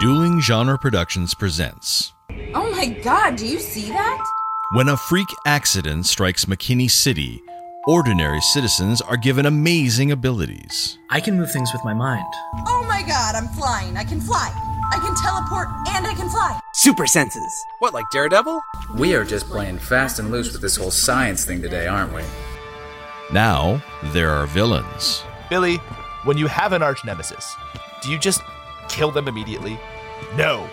Dueling Genre Productions presents Oh my god, do you see that? When a freak accident strikes McKinney City, ordinary citizens are given amazing abilities. I can move things with my mind. Oh my god, I'm flying. I can fly. I can teleport and I can fly. Super senses. What, like Daredevil? We are just playing fast and loose with this whole science thing today, aren't we? Now, there are villains. Billy, when you have an arch nemesis, do you just kill them immediately? No.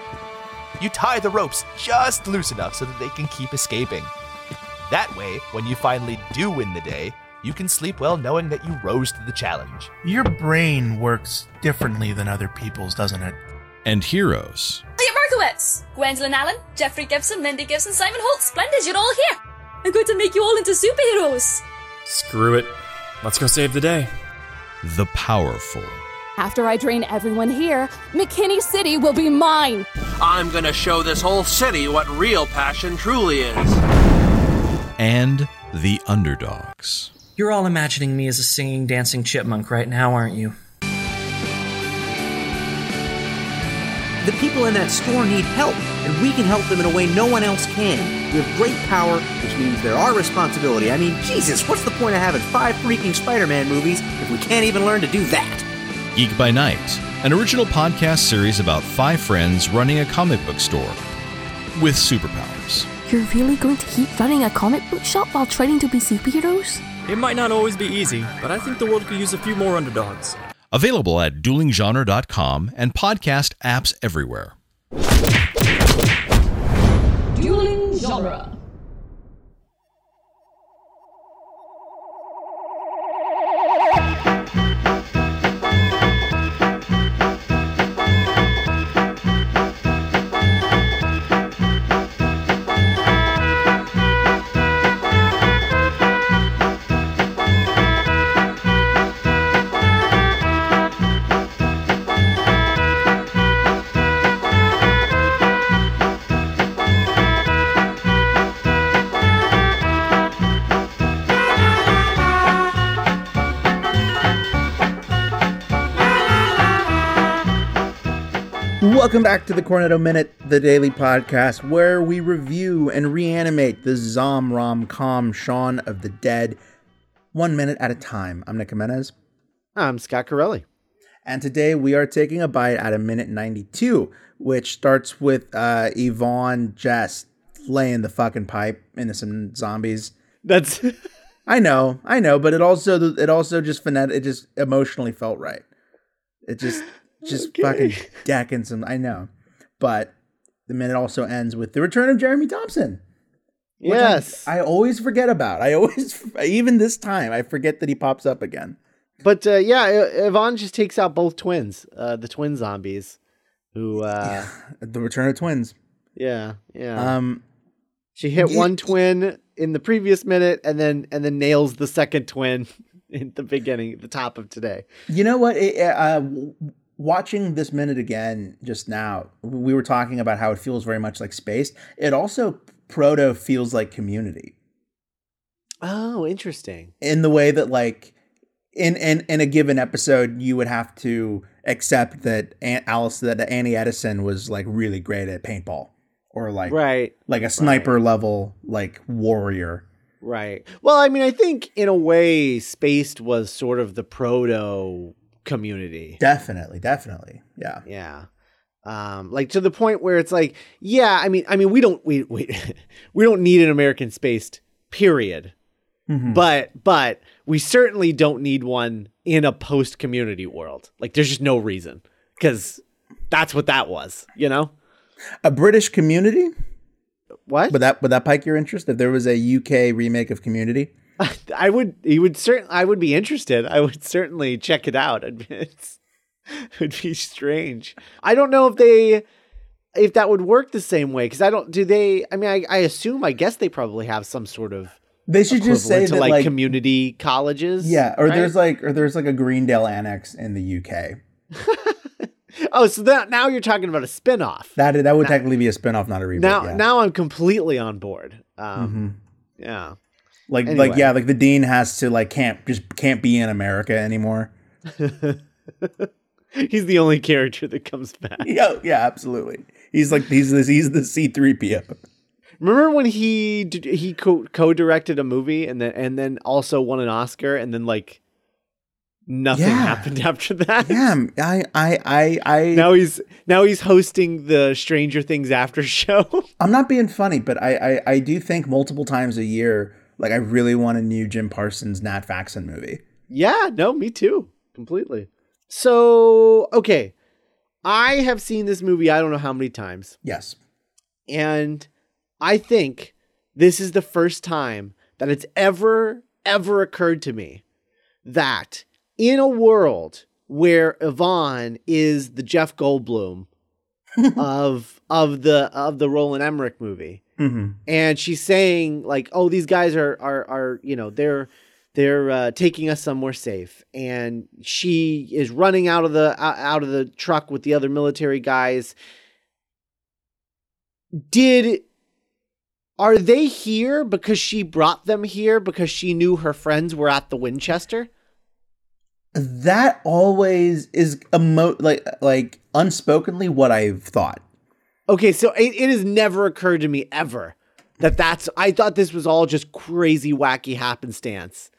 You tie the ropes just loose enough so that they can keep escaping. That way, when you finally do win the day, you can sleep well knowing that you rose to the challenge. Your brain works differently than other people's, doesn't it? And heroes. Leah Markowitz, Gwendolyn Allen, Jeffrey Gibson, Mindy Gibson, Simon Holt. Splendid, you're all here. I'm going to make you all into superheroes. Screw it. Let's go save the day. The powerful. After I drain everyone here, McKinney City will be mine. I'm gonna show this whole city what real passion truly is. And the underdogs. You're all imagining me as a singing, dancing chipmunk right now, aren't you? The people in that store need help, and we can help them in a way no one else can. We have great power, which means there are our responsibility. I mean, Jesus, what's the point of having five freaking Spider Man movies if we can't even learn to do that? Geek by Night, an original podcast series about five friends running a comic book store with superpowers. You're really going to keep running a comic book shop while training to be superheroes? It might not always be easy, but I think the world could use a few more underdogs. Available at duelinggenre.com and podcast apps everywhere. Dueling Genre. Welcome back to the Cornetto Minute, the daily podcast where we review and reanimate the Zom rom com Shaun of the Dead one minute at a time. I'm Nick Jimenez. I'm Scott Corelli. And today we are taking a bite at a minute 92, which starts with uh, Yvonne just laying the fucking pipe into some zombies. That's. I know, I know, but it also it also just phonetic, it just emotionally felt right. It just just okay. fucking decking some. I know, but the minute also ends with the return of Jeremy Thompson. Yes, I, I, always forget about. I always, even this time, I forget that he pops up again. But uh, yeah, Yvonne just takes out both twins, uh, the twin zombies, who uh, yeah, the return of twins. Yeah, yeah. Um, she hit it, one twin in the previous minute, and then and then nails the second twin in the beginning, the top of today. You know what? It, uh, watching this minute again just now, we were talking about how it feels very much like Spaced. It also proto feels like community. Oh, interesting. In the way that like in in in a given episode, you would have to accept that Aunt Alice that Annie Edison was like really great at paintball or like right like a sniper right. level like warrior. Right. Well, I mean, I think in a way, Spaced was sort of the proto community. Definitely, definitely. Yeah. Yeah. Um, like to the point where it's like, yeah, I mean, I mean, we don't we we we don't need an American spaced period. Mm-hmm. But but we certainly don't need one in a post community world. Like there's just no reason because that's what that was, you know? A British community? What? Would that would that pique your interest if there was a UK remake of Community? I would. He would certainly. I would be interested. I would certainly check it out. It's, it would be strange. I don't know if they, if that would work the same way. Because I don't. Do they? I mean, I, I assume. I guess they probably have some sort of. They should just say to that, like, like community colleges. Yeah, or right? there's like, or there's like a Greendale annex in the UK. oh, so that now you're talking about a spinoff. That that would now, technically be a spinoff, not a reboot. Now, yeah. now I'm completely on board. Um, mm-hmm. Yeah. Like anyway. like yeah, like the dean has to like can't just can't be in America anymore. He's the only character that comes back. Yeah, yeah, absolutely. He's like he's the he's the C three PO. Remember when he did, he co co directed a movie and then and then also won an Oscar and then like nothing Yeah. happened after that. Yeah, I I I I Now he's now he's hosting the Stranger Things after show. I'm not being funny, but I, I I do think multiple times a year, like I really want a new Jim Parsons Nat Faxon movie. yeah, no, me too. Completely. So, okay. I have seen this movie I don't know how many times. Yes. And I think this is the first time that it's ever, ever occurred to me that in a world where Yvonne is the Jeff Goldblum of of the of the Roland Emmerich movie, Mm-hmm. and she's saying like, "Oh, these guys are are are you know they're they're uh, taking us somewhere safe," and she is running out of the out out of the truck with the other military guys. Did are they here because she brought them here because she knew her friends were at the Winchester? That always is emo- like like unspokenly what I've thought. Okay, so it, it has never occurred to me ever that that's. I thought this was all just crazy, wacky happenstance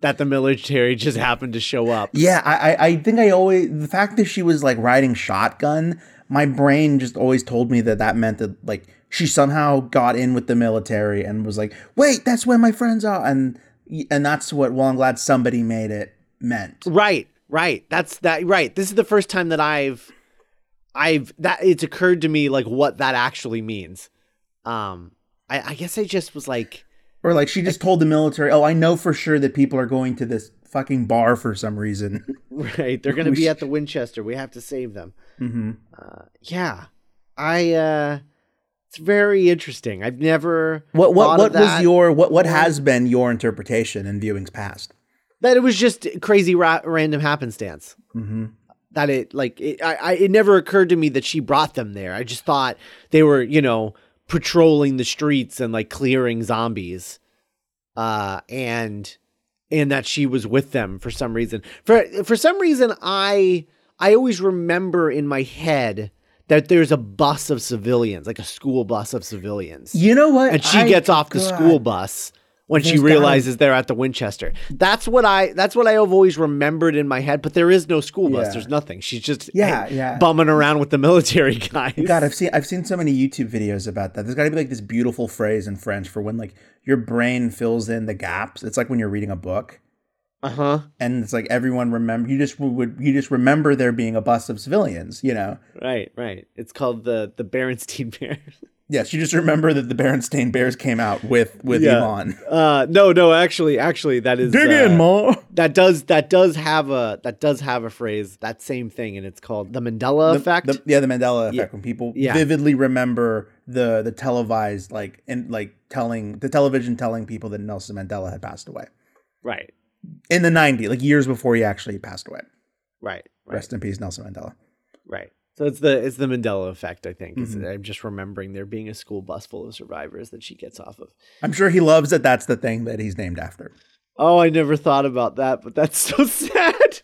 that the military just happened to show up. Yeah, I, I I think I always the fact that she was like riding shotgun, my brain just always told me that that meant that like she somehow got in with the military and was like, wait, that's where my friends are, and and that's what. Well, I'm glad somebody made it meant. Right, right. That's that. Right. This is the first time that I've, I've that it's occurred to me like what that actually means. Um, I, I guess I just was like, Or like she just told the military, oh, I know for sure that people are going to this fucking bar for some reason. right, they're gonna be sh- at the Winchester. We have to save them. mm-hmm. Uh, yeah, I. uh It's very interesting. I've never. What what what was your what what has been your interpretation in viewings past? that it was just crazy ra- random happenstance. Mm-hmm. That it like it, I, I it never occurred to me that she brought them there. I just thought they were you know patrolling the streets and like clearing zombies, uh, and and that she was with them for some reason. For for some reason, I I always remember in my head that there's a bus of civilians, like a school bus of civilians. You know what? And she I- gets off the God. school bus when she There's gotta- realizes they're at the Winchester. That's what I that's what I have always remembered in my head, but there is no school bus. Yeah. There's nothing. She's just Yeah, hey, yeah. bumming around with the military guys. God, I've seen I've seen so many YouTube videos about that. There's got to be like this beautiful phrase in French for when like your brain fills in the gaps. It's like when you're reading a book, Uh-huh. and it's like everyone remember you just would you just remember there being a bus of civilians. You know, Right, right. It's called the the Berenstein Bears. yes, you just remember that the Berenstain Bears came out with with Yeah. Yvonne. Uh no, no, actually actually that is Dig uh, in, Ma. That does that does have a that does have a phrase, that same thing, and it's called the Mandela The- effect. the- yeah, the Mandela Yeah. effect when people Yeah. vividly remember the the televised like and like telling the television telling people that Nelson Mandela had passed away right, in the 90s, like years before he actually passed away. right, right. Rest in peace, Nelson Mandela. Right. So it's the it's the Mandela effect, I think. Mhm. I'm just remembering there being a school bus full of survivors that she gets off of. I'm sure he loves that that's the thing that he's named after. Oh, I never thought about that, but that's so sad.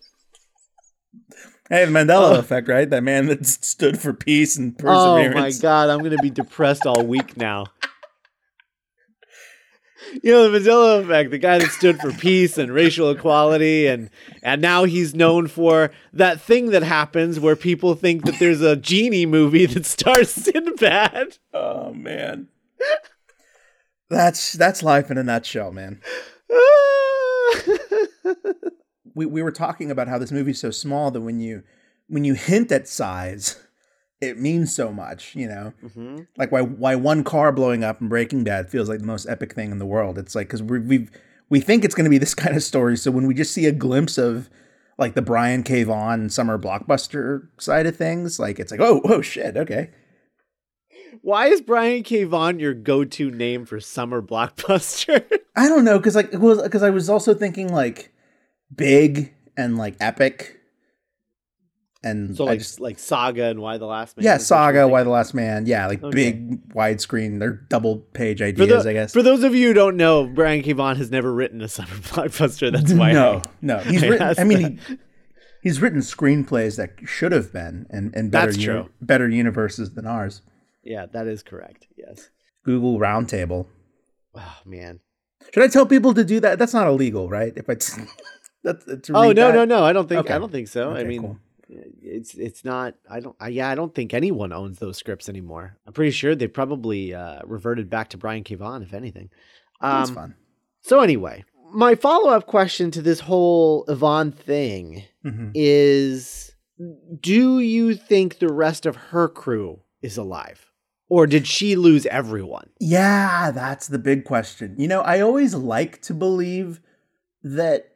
Hey, the Mandela Oh. effect, right? That man that stood for peace and perseverance. Oh my god, I'm gonna be depressed all week now. You know the Mandela effect, the guy that stood for peace and racial equality, and and now he's known for that thing that happens where people think that there's a genie movie that stars Sinbad. Oh man. That's that's life in a nutshell, man. we we were talking about how this movie's so small that when you when you hint at size, it means so much, you know. Mhm. Like why why one car blowing up in Breaking Bad feels like the most epic thing in the world. It's like because we we we think it's going to be this kind of story, so when we just see a glimpse of like the Brian K. Vaughan summer blockbuster side of things, like it's like oh oh shit okay. Why is Brian K. Vaughan your go-to name for summer blockbuster? I don't know because like because I was also thinking like big and like epic, and so I like just like Saga and Y the Last Man. yeah, is what you're Saga. Y the Last Man, yeah, like Okay. big widescreen. They're double page ideas, the- I guess. for those of you who don't know, Brian K. Vaughan has never written a summer blockbuster. That's why. no, I- no, he's I written. I mean, he, He's written screenplays that should have been and and better true. better universes than ours. Yeah, that is correct. Yes. Google Roundtable. Oh man. Should I tell people to do that? That's not illegal, right? If I that's Oh no that? no no! I don't think Okay. I don't think so. I mean, cool. It's it's not. I don't. I, yeah, I don't think anyone owns those scripts anymore. I'm pretty sure they probably uh, reverted back to Brian K. Vaughan, if anything. That's Um, fun. So anyway, my follow up question to this whole Yvonne thing Mhm. is: Do you think the rest of her crew is alive, or did she lose everyone? Yeah, that's the big question. You know, I always like to believe that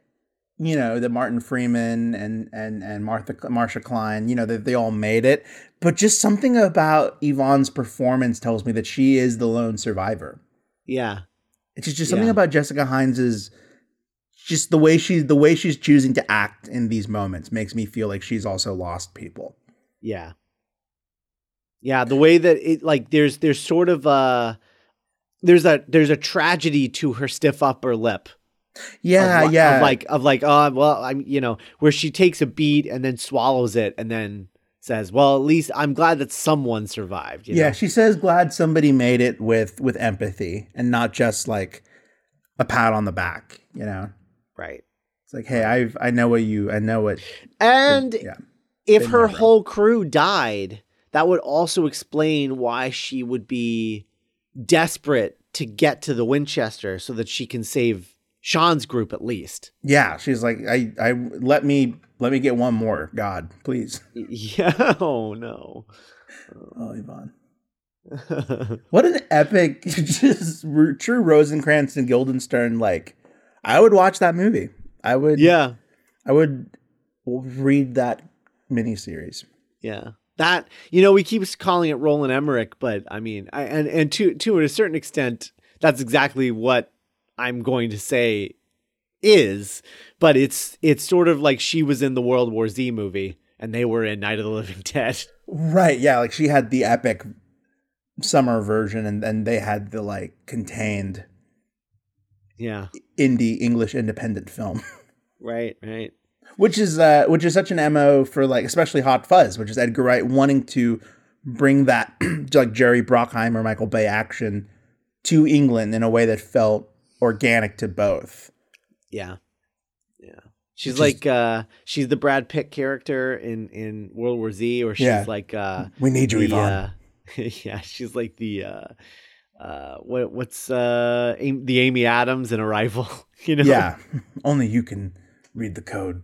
you know that Martin Freeman and and and Martha Marsha Klein, you know, that they all made it. But just something about Yvonne's performance tells me that she is the lone survivor. Yeah, It's just, just something Yeah. about Jessica Hynes's just the way she's the way she's choosing to act in these moments makes me feel like she's also lost people. Yeah. Yeah, the way that it like there's there's sort of a there's a there's a tragedy to her stiff upper lip. Yeah, of, yeah. Of like of like oh well I'm you know where she takes a beat and then swallows it and then says well at least I'm glad that someone survived. You yeah, know? she says glad somebody made it with with empathy and not just like a pat on the back, you know. Right. It's like, hey, I've I know what you I know what And yeah. if her bro. whole crew died, that would also explain why she would be desperate to get to the Winchester so that she can save Shaun's group at least. Yeah, she's like, I I let me let me get one more, God, please. Yeah. Oh no. Oh, Yvonne. What an epic, just true Rosencrantz and Guildenstern. Like, I would watch that movie. I would. Yeah. I would read that miniseries. Yeah. That you know, we keep calling it Roland Emmerich, but I mean, I, and and to to a certain extent, that's exactly what I'm going to say is. But it's it's sort of like she was in the World War Z movie, and they were in Night of the Living Dead. Right. Yeah. Like she had the epic summer version, and then they had the like contained Yeah. indie English independent film. Right. Right. which is uh which is such an mo for like especially hot fuzz which is edgar wright wanting to bring that like jerry bruckheimer michael bay action to england in a way that felt organic to both Yeah. Yeah. She's is- like uh she's the Brad Pitt character in in World War Z or she's Yeah. like uh We need you, the, Yvonne. uh, yeah, she's like the uh uh what what's uh the Amy Adams in Arrival, you know? yeah only you can read the code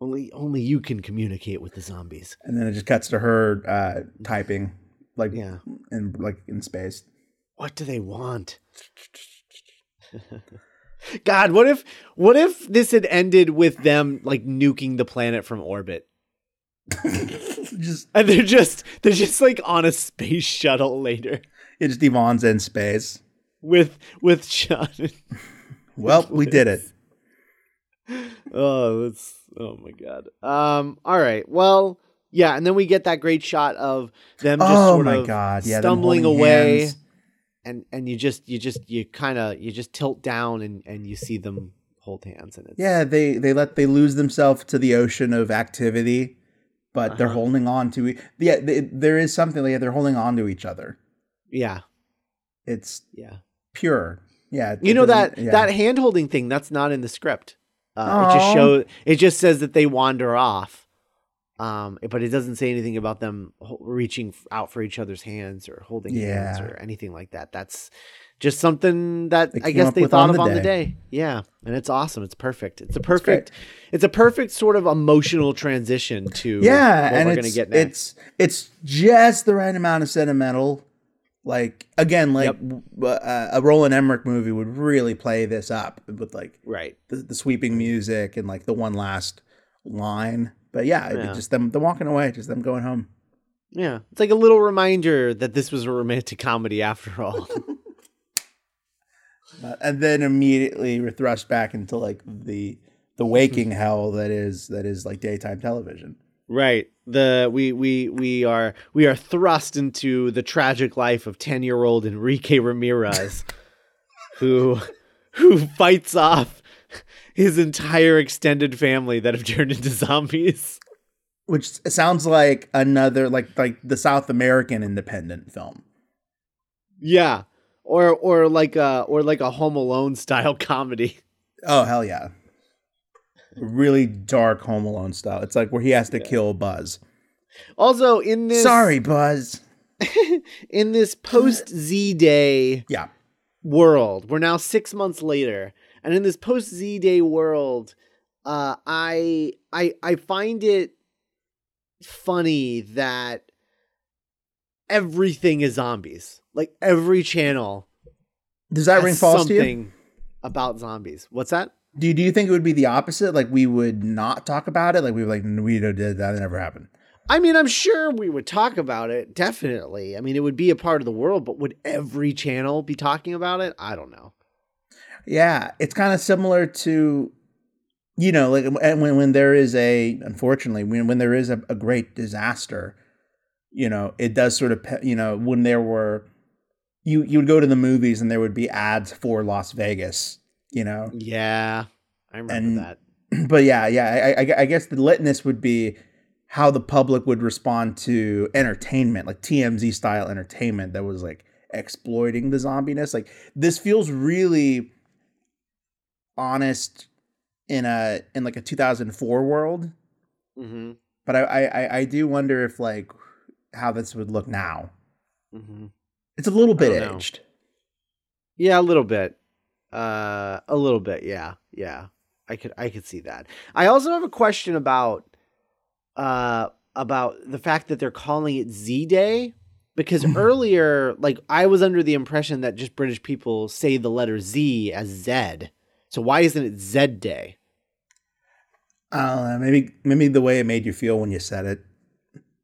Only only you can communicate with the zombies. and then it just cuts to her uh typing like Yeah. in like in space What do they want? God, what if what if this had ended with them like nuking the planet from orbit? just And they're just they're just like on a space shuttle later it's Yvonne's in space with with Shaun. well we did it oh, that's oh my god. Um. All right. Well, yeah, and then we get that great shot of them just Oh sort my of God, yeah, stumbling away, hands. And and you just you just you kind of you just tilt down and and you see them hold hands, and it's Yeah, they they let they lose themselves to the ocean of activity, but they're Uh-huh. holding on to. Yeah, they, there is something like they're holding on to each other. yeah It's yeah. pure. Yeah, You know that yeah. that hand holding thing that's not in the script. Uh, it just Aw. show it just says that they wander off. Um, but it doesn't say anything about them reaching out for each other's hands or holding hands or anything like that. That's just something that I guess they thought on of the on the day. day. Yeah, and it's awesome. It's perfect. It's a perfect. It's a perfect sort of emotional transition to yeah, what and we're it's gonna get next. it's it's just the right amount of sentimental. Like again, like w- uh, a Roland Emmerich movie would really play this up with like right the, the sweeping music and like the one last line. But yeah, Yeah. just them them walking away, just them going home. Yeah, it's like a little reminder that this was a romantic comedy after all. Uh, and then immediately we're thrust back into like the the waking hell that is that is like daytime television. Right. The we we we are we are thrust into the tragic life of 10-year-old Enrique Ramirez who who fights off his entire extended family that have turned into zombies. Which sounds like another like like the South American independent film. Yeah. Or or like a or like a Home Alone style comedy. Oh hell yeah. Really dark Home Alone style. It's like where he has to yeah. kill Buzz. Also in this Sorry, Buzz. in this post Z Day yeah. world, we're now six months later, and in this post Z Day world, uh, I I I find it funny that everything is zombies. Like every channel. Does that ring false to you? About zombies. What's that? Do you, do you think it would be the opposite? Like we would not talk about it? Like we were like we did that, that never happened. I mean, I'm sure we would talk about it. Definitely. I mean, it would be a part of the world, but would every channel be talking about it? I don't know. Yeah, it's kind of similar to you know, like when when there is a unfortunately when when there is a, a great disaster, you know, it does sort of you know when there were you you would go to the movies and there would be ads for Las Vegas, you know. Yeah, I remember and, that. But yeah, yeah, I, I, I guess the litness would be how the public would respond to entertainment, like TMZ style entertainment that was like exploiting the zombiness. Like this feels really honest in a in like a 2004 world. Mm-hmm. But I, I I do wonder if like how this would look now. Mm-hmm. It's a little bit aged. Yeah, a little bit. Uh, a little bit. Yeah, yeah. I could I could see that. I also have a question about uh about the fact that they're calling it Z Day because earlier, like I was under the impression that just British people say the letter Z as Z. So why isn't it Z Day? I. Maybe maybe the way it made you feel when you said it.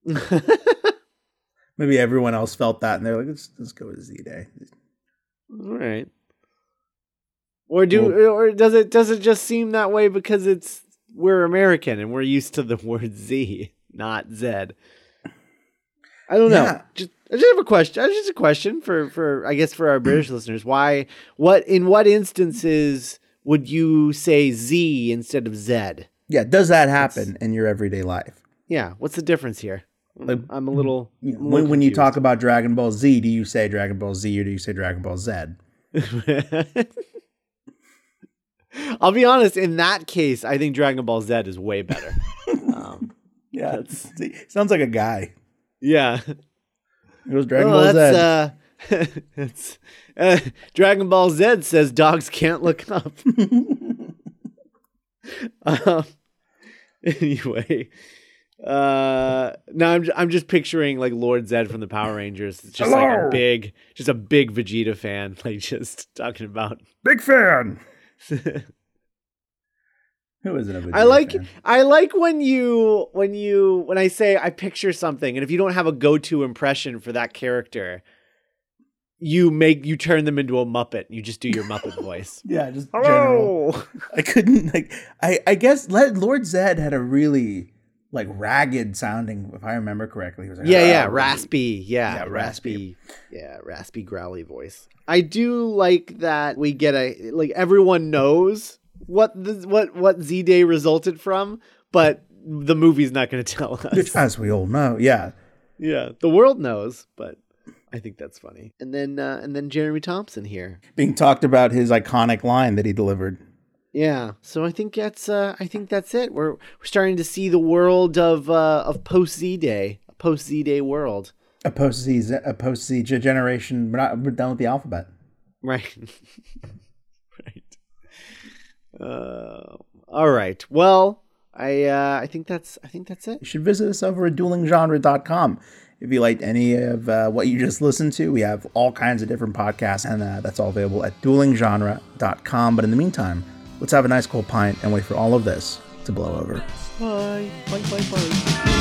maybe everyone else felt that, and they're like, "Let's let's go with Z Day." All right. Or do well, or does it does it just seem that way because it's we're American and we're used to the word Z, not Z? I don't know. Just I just have a question. Just a question for for I guess for our British listeners. Why? What in what instances would you say Z instead of Z? Yeah, does that happen in your everyday life? Yeah, what's the difference here? Like, I'm a little. You know, a little when, when you talk about Dragon Ball Z, do you say Dragon Ball Z or do you say Dragon Ball Z? I'll be honest. In that case, I think Dragon Ball Z is way better. Um, yeah, sounds like a guy. Yeah, it was Dragon Ball Z. Uh, it's uh, Dragon Ball Z says dogs can't look up. um, anyway, uh, now I'm I'm just picturing like Lord Zed from the Power Rangers. It's just Hello. like a big, just a big Vegeta fan, like just talking about big fan. Who isn't a Vegeta I like fan? I like when you when you when I say I picture something, and if you don't have a go to impression for that character, you make you turn them into a muppet. You just do your muppet voice. Yeah just Hello! general. I couldn't like i i guess lord zed had a really like ragged sounding if i remember correctly he was like yeah yeah oh, raspy. Yeah, yeah raspy. raspy. Yeah raspy growly voice. I do like that we get a like everyone knows what the what what z day resulted from but the movie's not going to tell us. as we all know yeah. Yeah the world knows but I think that's funny. And then uh, and then Jeremy Thompson here being talked about his iconic line that he delivered. Yeah, so I think that's uh, I think that's it. We're we're starting to see the world of uh, of post Z Day, a post Z Day world, a post Z a post Z generation. We're not we're done with the alphabet, right? right. Uh, all right. Well, I uh, I think that's I think that's it. You should visit us over at duelinggenre.com. If you liked any of uh, what you just listened to, we have all kinds of different podcasts, and uh, that's all available at duelinggenre.com. But in the meantime, let's have a nice cold pint and wait for all of this to blow over. Bye. Bye, bye, bye.